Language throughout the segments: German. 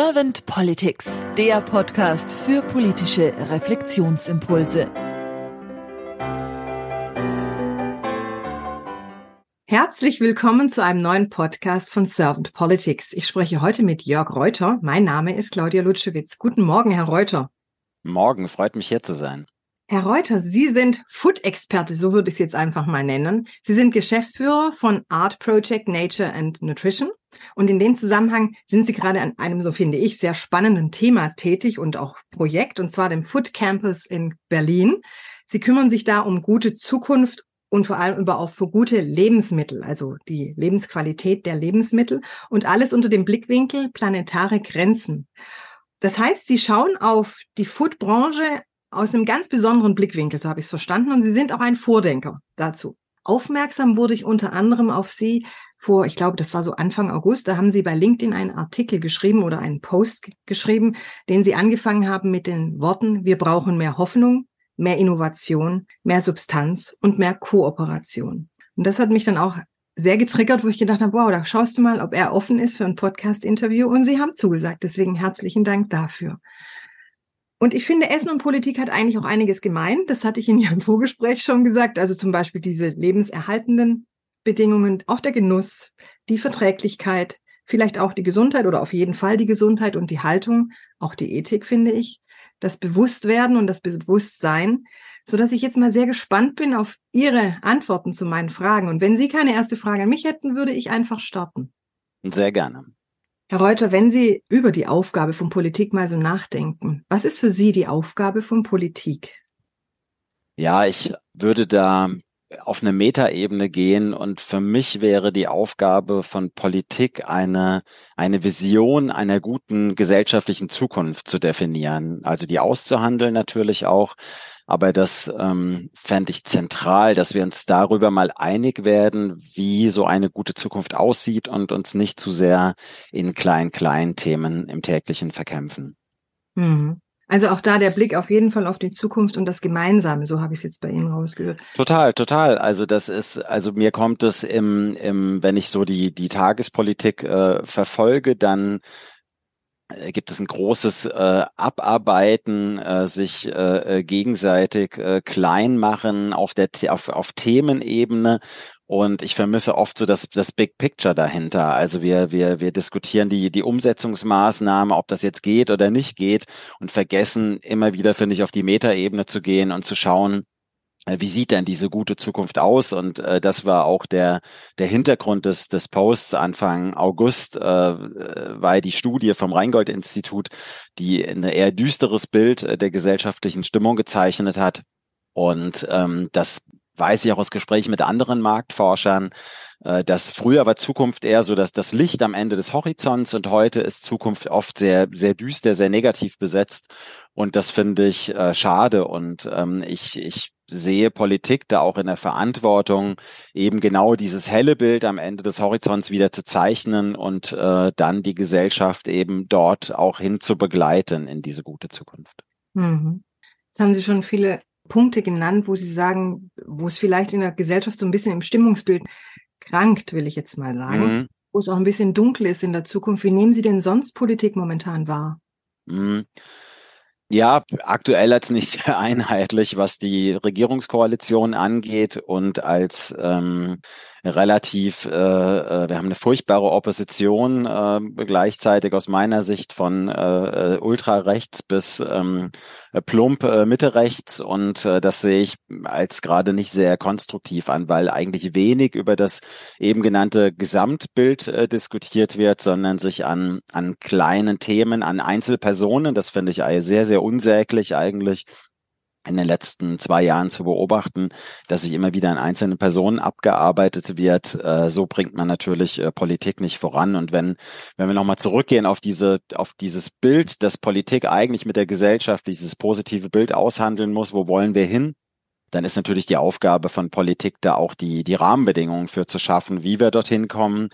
Servant Politics, der Podcast für politische Reflexionsimpulse. Herzlich willkommen zu einem neuen Podcast von Servant Politics. Ich spreche heute mit Jörg Reuter. Mein Name ist Claudia Lutschewitz. Guten Morgen, Herr Reuter. Morgen, freut mich hier zu sein. Herr Reuter, Sie sind Food-Experte, so würde ich es jetzt einfach mal nennen. Sie sind Geschäftsführer von Art Project Nature and Nutrition. Und in dem Zusammenhang sind Sie gerade an einem, so finde ich, sehr spannenden Thema tätig und auch Projekt, und zwar dem Food Campus in Berlin. Sie kümmern sich da um gute Zukunft und vor allem über auch für gute Lebensmittel, also die Lebensqualität der Lebensmittel und alles unter dem Blickwinkel planetare Grenzen. Das heißt, Sie schauen auf die Foodbranche aus einem ganz besonderen Blickwinkel, so habe ich es verstanden. Und Sie sind auch ein Vordenker dazu. Aufmerksam wurde ich unter anderem auf Sie vor, ich glaube, das war so Anfang August, da haben Sie bei LinkedIn einen Artikel geschrieben oder einen Post geschrieben, den Sie angefangen haben mit den Worten, wir brauchen mehr Hoffnung, mehr Innovation, mehr Substanz und mehr Kooperation. Und das hat mich dann auch sehr getriggert, wo ich gedacht habe, wow, da schaust du mal, ob er offen ist für ein Podcast-Interview. Und Sie haben zugesagt. Deswegen herzlichen Dank dafür. Und ich finde, Essen und Politik hat eigentlich auch einiges gemein. Das hatte ich in Ihrem Vorgespräch schon gesagt. Also zum Beispiel diese lebenserhaltenden Bedingungen, auch der Genuss, die Verträglichkeit, vielleicht auch die Gesundheit oder auf jeden Fall die Gesundheit und die Haltung, auch die Ethik, finde ich, das Bewusstwerden und das Bewusstsein, so dass ich jetzt mal sehr gespannt bin auf Ihre Antworten zu meinen Fragen. Und wenn Sie keine erste Frage an mich hätten, würde ich einfach starten. Sehr gerne. Herr Reuter, wenn Sie über die Aufgabe von Politik mal so nachdenken, was ist für Sie die Aufgabe von Politik? Ja, ich würde da auf eine Metaebene gehen und für mich wäre die Aufgabe von Politik eine, eine Vision einer guten gesellschaftlichen Zukunft zu definieren, also die auszuhandeln natürlich auch, aber das ähm, fände ich zentral, dass wir uns darüber mal einig werden, wie so eine gute Zukunft aussieht und uns nicht zu sehr in klein-klein Themen im täglichen verkämpfen. Mhm. Also auch da der Blick auf jeden Fall auf die Zukunft und das Gemeinsame, so habe ich es jetzt bei Ihnen rausgehört. Total, total. Also das ist, also mir kommt es im, im wenn ich so die, die Tagespolitik äh, verfolge, dann äh, gibt es ein großes äh, Abarbeiten, äh, sich äh, äh, gegenseitig äh, klein machen auf der auf, auf Themenebene und ich vermisse oft so das, das Big Picture dahinter. Also wir, wir, wir diskutieren die, die Umsetzungsmaßnahme, ob das jetzt geht oder nicht geht und vergessen immer wieder, finde ich, auf die Metaebene zu gehen und zu schauen, äh, wie sieht denn diese gute Zukunft aus? Und äh, das war auch der, der Hintergrund des, des Posts Anfang August, äh, weil die Studie vom Rheingold-Institut, die ein eher düsteres Bild äh, der gesellschaftlichen Stimmung gezeichnet hat. Und ähm, das weiß ich auch aus Gesprächen mit anderen Marktforschern, äh, dass früher war Zukunft eher so dass das Licht am Ende des Horizonts und heute ist Zukunft oft sehr, sehr düster, sehr negativ besetzt. Und das finde ich äh, schade. Und ähm, ich, ich sehe Politik da auch in der Verantwortung, eben genau dieses helle Bild am Ende des Horizonts wieder zu zeichnen und äh, dann die Gesellschaft eben dort auch hin zu begleiten in diese gute Zukunft. Mhm. Jetzt haben Sie schon viele Punkte genannt, wo Sie sagen, wo es vielleicht in der Gesellschaft so ein bisschen im Stimmungsbild krankt, will ich jetzt mal sagen, mhm. wo es auch ein bisschen dunkel ist in der Zukunft. Wie nehmen Sie denn sonst Politik momentan wahr? Mhm. Ja, aktuell als nicht sehr einheitlich, was die Regierungskoalition angeht und als ähm, relativ, äh, äh, wir haben eine furchtbare Opposition äh, gleichzeitig aus meiner Sicht von äh, äh, ultrarechts bis ähm, plump äh, Mitte rechts und äh, das sehe ich als gerade nicht sehr konstruktiv an, weil eigentlich wenig über das eben genannte Gesamtbild äh, diskutiert wird, sondern sich an, an kleinen Themen, an Einzelpersonen, das finde ich sehr, sehr unsäglich eigentlich, in den letzten zwei Jahren zu beobachten, dass sich immer wieder an einzelnen Personen abgearbeitet wird. Äh, so bringt man natürlich äh, Politik nicht voran. Und wenn, wenn wir nochmal zurückgehen auf diese, auf dieses Bild, dass Politik eigentlich mit der Gesellschaft dieses positive Bild aushandeln muss, wo wollen wir hin? Dann ist natürlich die Aufgabe von Politik da auch die, die Rahmenbedingungen für zu schaffen, wie wir dorthin kommen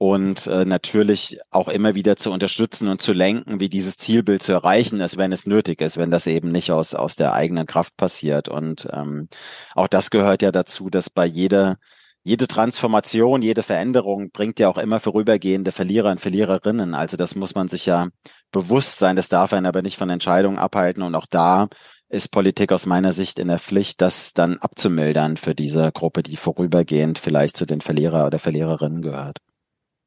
und äh, natürlich auch immer wieder zu unterstützen und zu lenken, wie dieses Zielbild zu erreichen ist, wenn es nötig ist, wenn das eben nicht aus, aus der eigenen Kraft passiert. Und ähm, auch das gehört ja dazu, dass bei jeder jede Transformation, jede Veränderung bringt ja auch immer vorübergehende Verlierer und Verliererinnen. Also das muss man sich ja bewusst sein. Das darf einen aber nicht von Entscheidungen abhalten. Und auch da ist Politik aus meiner Sicht in der Pflicht, das dann abzumildern für diese Gruppe, die vorübergehend vielleicht zu den Verlierer oder Verliererinnen gehört.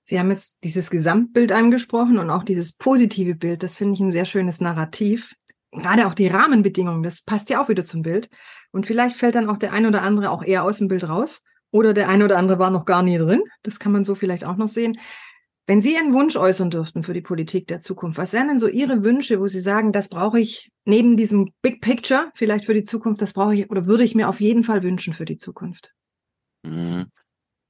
Sie haben jetzt dieses Gesamtbild angesprochen und auch dieses positive Bild. Das finde ich ein sehr schönes Narrativ. Gerade auch die Rahmenbedingungen, das passt ja auch wieder zum Bild. Und vielleicht fällt dann auch der ein oder andere auch eher aus dem Bild raus. Oder der eine oder andere war noch gar nie drin. Das kann man so vielleicht auch noch sehen. Wenn Sie einen Wunsch äußern dürften für die Politik der Zukunft, was wären denn so Ihre Wünsche, wo Sie sagen, das brauche ich neben diesem Big Picture vielleicht für die Zukunft, das brauche ich oder würde ich mir auf jeden Fall wünschen für die Zukunft? Mhm.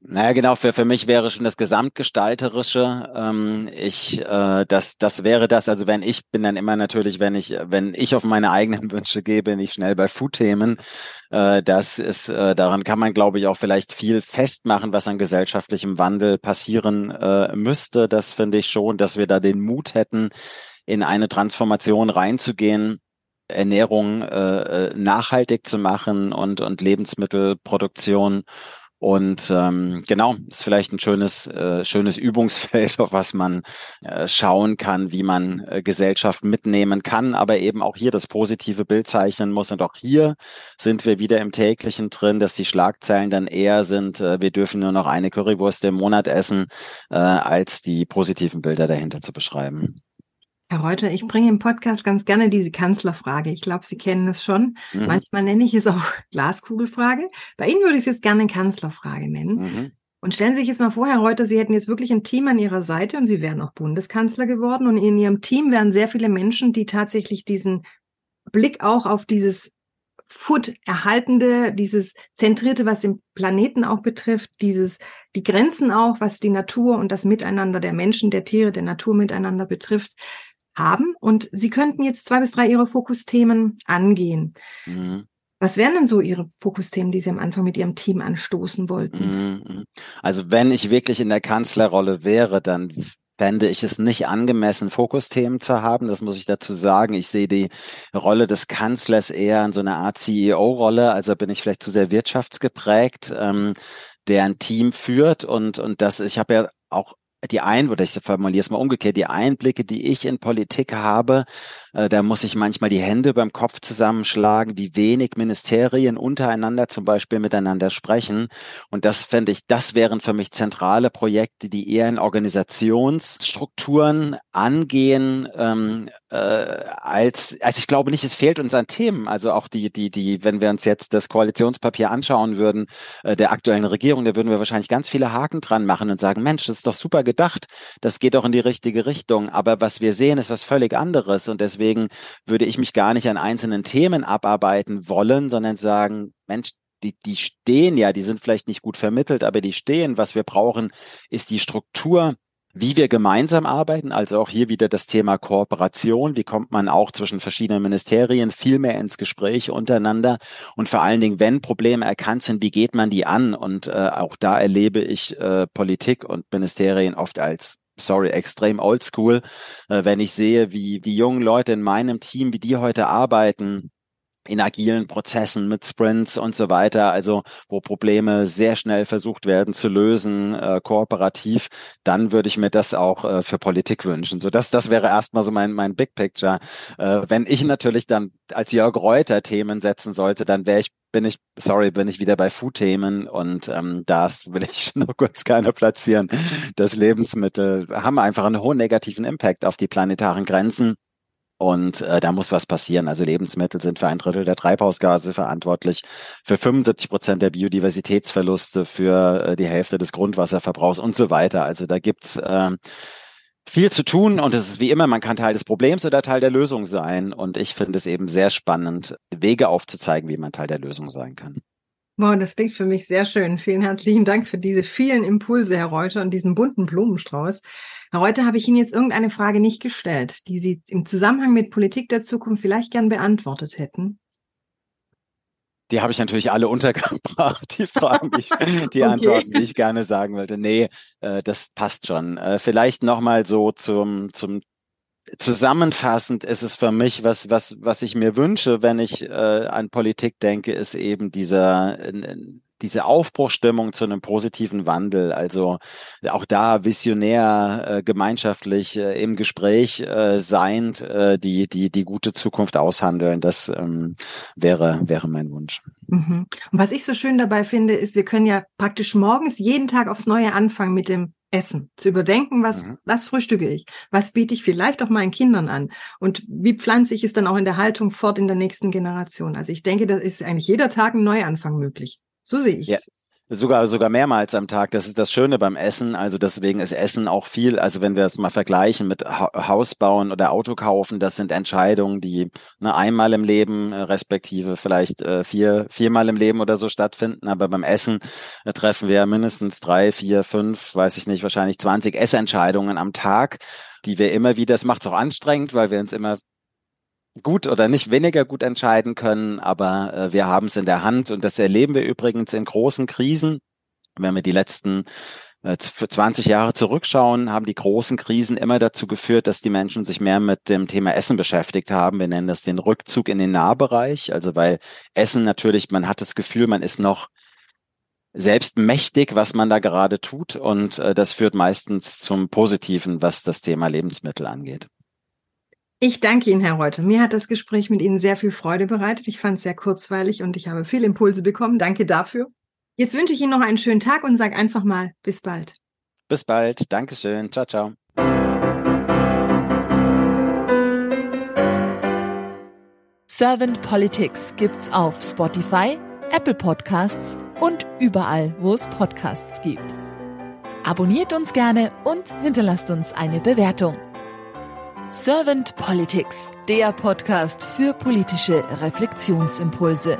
Naja, genau, für, für mich wäre schon das Gesamtgestalterische. Ähm, ich, äh, das, das wäre das, also wenn ich bin dann immer natürlich, wenn ich, wenn ich auf meine eigenen Wünsche gehe, bin ich schnell bei Food-Themen. Äh, das ist, äh, daran kann man, glaube ich, auch vielleicht viel festmachen, was an gesellschaftlichem Wandel passieren äh, müsste. Das finde ich schon, dass wir da den Mut hätten, in eine Transformation reinzugehen. Ernährung äh, äh nachhaltig zu machen und, und Lebensmittelproduktion und ähm, genau, ist vielleicht ein schönes, äh, schönes Übungsfeld, auf was man äh, schauen kann, wie man äh, Gesellschaft mitnehmen kann, aber eben auch hier das positive Bild zeichnen muss. Und auch hier sind wir wieder im täglichen drin, dass die Schlagzeilen dann eher sind, äh, wir dürfen nur noch eine Currywurst im Monat essen, äh, als die positiven Bilder dahinter zu beschreiben. Herr Reuter, ich bringe im Podcast ganz gerne diese Kanzlerfrage. Ich glaube, Sie kennen es schon. Mhm. Manchmal nenne ich es auch Glaskugelfrage. Bei Ihnen würde ich es jetzt gerne Kanzlerfrage nennen. Mhm. Und stellen Sie sich jetzt mal vor, Herr Reuter, Sie hätten jetzt wirklich ein Team an Ihrer Seite und Sie wären auch Bundeskanzler geworden. Und in Ihrem Team wären sehr viele Menschen, die tatsächlich diesen Blick auch auf dieses Food erhaltende, dieses zentrierte, was den Planeten auch betrifft, dieses, die Grenzen auch, was die Natur und das Miteinander der Menschen, der Tiere, der Natur miteinander betrifft, haben und Sie könnten jetzt zwei bis drei Ihrer Fokusthemen angehen. Mhm. Was wären denn so Ihre Fokusthemen, die Sie am Anfang mit Ihrem Team anstoßen wollten? Mhm. Also wenn ich wirklich in der Kanzlerrolle wäre, dann fände ich es nicht angemessen, Fokusthemen zu haben. Das muss ich dazu sagen. Ich sehe die Rolle des Kanzlers eher in so einer Art CEO-Rolle. Also bin ich vielleicht zu sehr wirtschaftsgeprägt, ähm, der ein Team führt. Und, und das, ich habe ja auch die ein, oder ich formuliere es mal umgekehrt, die Einblicke, die ich in Politik habe, äh, da muss ich manchmal die Hände beim Kopf zusammenschlagen, wie wenig Ministerien untereinander zum Beispiel miteinander sprechen. Und das fände ich, das wären für mich zentrale Projekte, die eher in Organisationsstrukturen angehen, ähm, äh, als, als ich glaube nicht, es fehlt uns an Themen. Also auch die, die, die, wenn wir uns jetzt das Koalitionspapier anschauen würden, äh, der aktuellen Regierung, da würden wir wahrscheinlich ganz viele Haken dran machen und sagen, Mensch, das ist doch super gedacht, das geht doch in die richtige Richtung. Aber was wir sehen, ist was völlig anderes. Und deswegen würde ich mich gar nicht an einzelnen Themen abarbeiten wollen, sondern sagen, Mensch, die, die stehen ja, die sind vielleicht nicht gut vermittelt, aber die stehen. Was wir brauchen, ist die Struktur, wie wir gemeinsam arbeiten, also auch hier wieder das Thema Kooperation. Wie kommt man auch zwischen verschiedenen Ministerien viel mehr ins Gespräch untereinander? Und vor allen Dingen, wenn Probleme erkannt sind, wie geht man die an? Und äh, auch da erlebe ich äh, Politik und Ministerien oft als sorry, extrem oldschool. Äh, wenn ich sehe, wie die jungen Leute in meinem Team, wie die heute arbeiten, in agilen Prozessen mit Sprints und so weiter, also wo Probleme sehr schnell versucht werden zu lösen, äh, kooperativ, dann würde ich mir das auch äh, für Politik wünschen. So das, das wäre erstmal so mein, mein Big Picture. Äh, wenn ich natürlich dann als Jörg Reuter Themen setzen sollte, dann wäre ich, bin ich, sorry, bin ich wieder bei Food-Themen und ähm, das will ich noch kurz gerne platzieren. Das Lebensmittel haben einfach einen hohen negativen Impact auf die planetaren Grenzen. Und äh, da muss was passieren. Also Lebensmittel sind für ein Drittel der Treibhausgase verantwortlich, für 75 Prozent der Biodiversitätsverluste, für äh, die Hälfte des Grundwasserverbrauchs und so weiter. Also da gibt's äh, viel zu tun und es ist wie immer, man kann Teil des Problems oder Teil der Lösung sein. Und ich finde es eben sehr spannend, Wege aufzuzeigen, wie man Teil der Lösung sein kann. Wow, das klingt für mich sehr schön. Vielen herzlichen Dank für diese vielen Impulse, Herr Reuter, und diesen bunten Blumenstrauß. Herr Reuter, habe ich Ihnen jetzt irgendeine Frage nicht gestellt, die Sie im Zusammenhang mit Politik der Zukunft vielleicht gern beantwortet hätten? Die habe ich natürlich alle untergebracht, die Fragen, die, ich, die okay. Antworten, die ich gerne sagen wollte. Nee, äh, das passt schon. Äh, vielleicht nochmal so zum, zum zusammenfassend ist es für mich, was, was, was ich mir wünsche, wenn ich äh, an Politik denke, ist eben dieser, diese Aufbruchstimmung zu einem positiven Wandel. Also auch da visionär, äh, gemeinschaftlich äh, im Gespräch äh, seiend, äh, die, die, die gute Zukunft aushandeln. Das ähm, wäre, wäre mein Wunsch. Mhm. Und was ich so schön dabei finde, ist, wir können ja praktisch morgens jeden Tag aufs Neue anfangen mit dem Essen, zu überdenken, was, mhm. was frühstücke ich, was biete ich vielleicht auch meinen Kindern an und wie pflanze ich es dann auch in der Haltung fort in der nächsten Generation. Also ich denke, da ist eigentlich jeder Tag ein Neuanfang möglich. So sehe ich es. Ja. Sogar, sogar mehrmals am Tag. Das ist das Schöne beim Essen. Also deswegen ist Essen auch viel. Also wenn wir es mal vergleichen mit ha Haus bauen oder Auto kaufen, das sind Entscheidungen, die ne, einmal im Leben, äh, respektive vielleicht äh, vier, viermal im Leben oder so stattfinden. Aber beim Essen äh, treffen wir mindestens drei, vier, fünf, weiß ich nicht, wahrscheinlich 20 Essentscheidungen am Tag, die wir immer wieder, das macht es auch anstrengend, weil wir uns immer gut oder nicht weniger gut entscheiden können, aber äh, wir haben es in der Hand und das erleben wir übrigens in großen Krisen. Wenn wir die letzten äh, 20 Jahre zurückschauen, haben die großen Krisen immer dazu geführt, dass die Menschen sich mehr mit dem Thema Essen beschäftigt haben. Wir nennen das den Rückzug in den Nahbereich. Also weil Essen natürlich, man hat das Gefühl, man ist noch selbst mächtig, was man da gerade tut. Und äh, das führt meistens zum Positiven, was das Thema Lebensmittel angeht. Ich danke Ihnen, Herr Reuter. Mir hat das Gespräch mit Ihnen sehr viel Freude bereitet. Ich fand es sehr kurzweilig und ich habe viele Impulse bekommen. Danke dafür. Jetzt wünsche ich Ihnen noch einen schönen Tag und sage einfach mal bis bald. Bis bald. Dankeschön. Ciao, ciao. Servant Politics gibt's auf Spotify, Apple Podcasts und überall, wo es Podcasts gibt. Abonniert uns gerne und hinterlasst uns eine Bewertung. Servant Politics, der Podcast für politische Reflexionsimpulse.